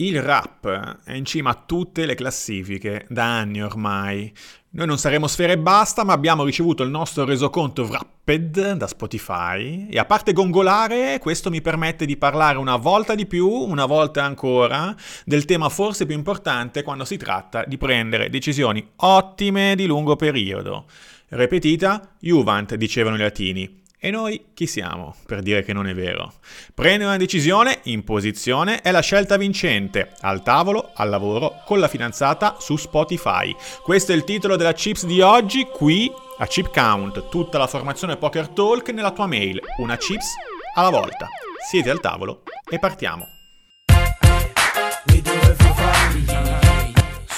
Il rap è in cima a tutte le classifiche da anni ormai. Noi non saremo sfere e basta, ma abbiamo ricevuto il nostro resoconto Wrapped da Spotify e a parte gongolare, questo mi permette di parlare una volta di più, una volta ancora, del tema forse più importante quando si tratta di prendere decisioni ottime di lungo periodo. Repetita, Juvent, dicevano i latini. E noi chi siamo per dire che non è vero? Prendere una decisione in posizione è la scelta vincente, al tavolo, al lavoro, con la fidanzata su Spotify. Questo è il titolo della Chips di oggi, qui a Chip Count, tutta la formazione Poker Talk nella tua mail, una chips alla volta. Siete al tavolo e partiamo.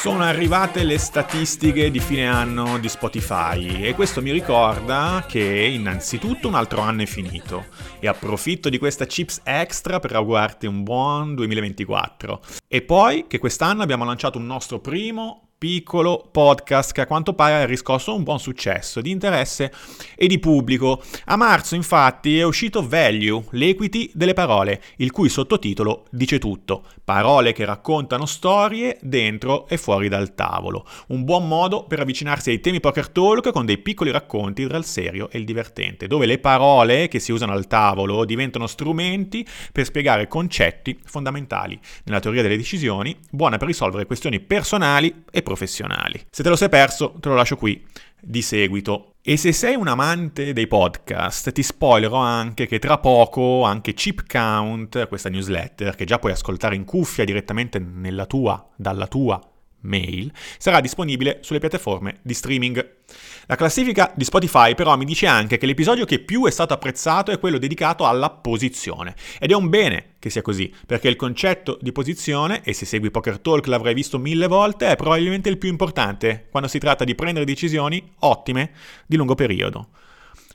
Sono arrivate le statistiche di fine anno di Spotify e questo mi ricorda che innanzitutto un altro anno è finito e approfitto di questa chips extra per augurarti un buon 2024. E poi che quest'anno abbiamo lanciato un nostro primo piccolo podcast che a quanto pare ha riscosso un buon successo di interesse e di pubblico. A marzo infatti è uscito Value, l'equity delle parole, il cui sottotitolo dice tutto, parole che raccontano storie dentro e fuori dal tavolo. Un buon modo per avvicinarsi ai temi poker talk con dei piccoli racconti tra il serio e il divertente, dove le parole che si usano al tavolo diventano strumenti per spiegare concetti fondamentali nella teoria delle decisioni, buona per risolvere questioni personali e professionali. Se te lo sei perso, te lo lascio qui di seguito. E se sei un amante dei podcast, ti spoilerò anche che tra poco anche Chip Count, questa newsletter che già puoi ascoltare in cuffia direttamente nella tua, dalla tua mail, sarà disponibile sulle piattaforme di streaming. La classifica di Spotify però mi dice anche che l'episodio che più è stato apprezzato è quello dedicato alla posizione. Ed è un bene che sia così, perché il concetto di posizione, e se segui Poker Talk l'avrai visto mille volte, è probabilmente il più importante quando si tratta di prendere decisioni ottime di lungo periodo.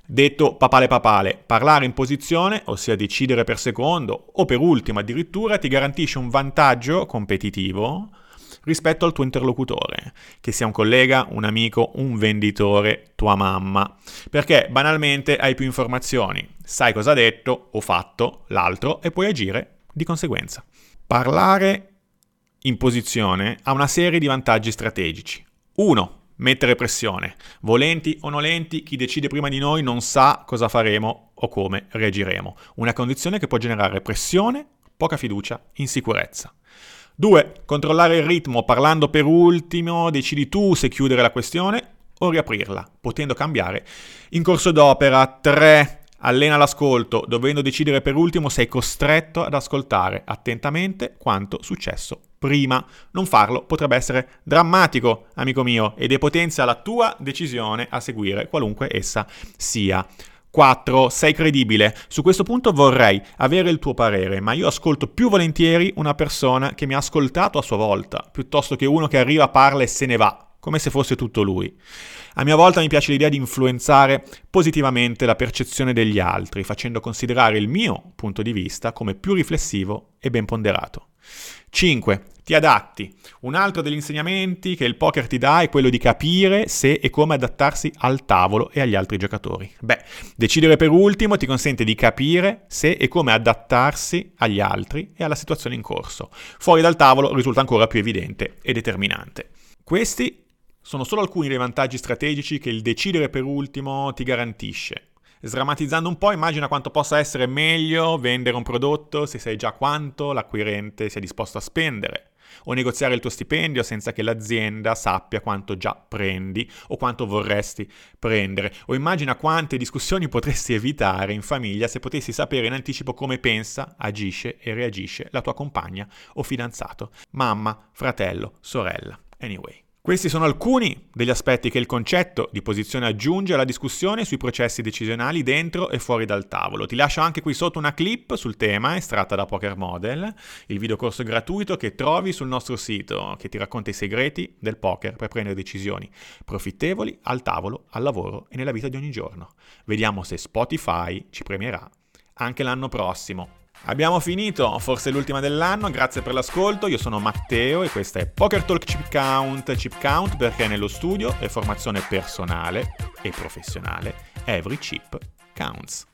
Detto papale papale, parlare in posizione, ossia decidere per secondo o per ultimo addirittura, ti garantisce un vantaggio competitivo rispetto al tuo interlocutore, che sia un collega, un amico, un venditore, tua mamma, perché banalmente hai più informazioni, sai cosa ha detto o fatto l'altro e puoi agire di conseguenza. Parlare in posizione ha una serie di vantaggi strategici. 1. Mettere pressione. Volenti o nolenti, chi decide prima di noi non sa cosa faremo o come reagiremo. Una condizione che può generare pressione, poca fiducia, insicurezza. 2. Controllare il ritmo, parlando per ultimo, decidi tu se chiudere la questione o riaprirla, potendo cambiare in corso d'opera. 3. Allena l'ascolto, dovendo decidere per ultimo sei costretto ad ascoltare attentamente quanto successo prima. Non farlo potrebbe essere drammatico, amico mio, e depotenzia la tua decisione a seguire, qualunque essa sia. 4. Sei credibile. Su questo punto vorrei avere il tuo parere, ma io ascolto più volentieri una persona che mi ha ascoltato a sua volta, piuttosto che uno che arriva, parla e se ne va, come se fosse tutto lui. A mia volta mi piace l'idea di influenzare positivamente la percezione degli altri, facendo considerare il mio punto di vista come più riflessivo e ben ponderato. 5 ti adatti. Un altro degli insegnamenti che il poker ti dà è quello di capire se e come adattarsi al tavolo e agli altri giocatori. Beh, decidere per ultimo ti consente di capire se e come adattarsi agli altri e alla situazione in corso. Fuori dal tavolo risulta ancora più evidente e determinante. Questi sono solo alcuni dei vantaggi strategici che il decidere per ultimo ti garantisce. Sdrammatizzando un po', immagina quanto possa essere meglio vendere un prodotto se sai già quanto l'acquirente sia disposto a spendere o negoziare il tuo stipendio senza che l'azienda sappia quanto già prendi o quanto vorresti prendere. O immagina quante discussioni potresti evitare in famiglia se potessi sapere in anticipo come pensa, agisce e reagisce la tua compagna o fidanzato, mamma, fratello, sorella. Anyway. Questi sono alcuni degli aspetti che il concetto di posizione aggiunge alla discussione sui processi decisionali dentro e fuori dal tavolo. Ti lascio anche qui sotto una clip sul tema estratta da Poker Model, il videocorso gratuito che trovi sul nostro sito che ti racconta i segreti del poker per prendere decisioni profittevoli al tavolo, al lavoro e nella vita di ogni giorno. Vediamo se Spotify ci premierà anche l'anno prossimo. Abbiamo finito, forse l'ultima dell'anno, grazie per l'ascolto, io sono Matteo e questa è Poker Talk Chip Count, Chip Count perché nello studio è formazione personale e professionale, every chip counts.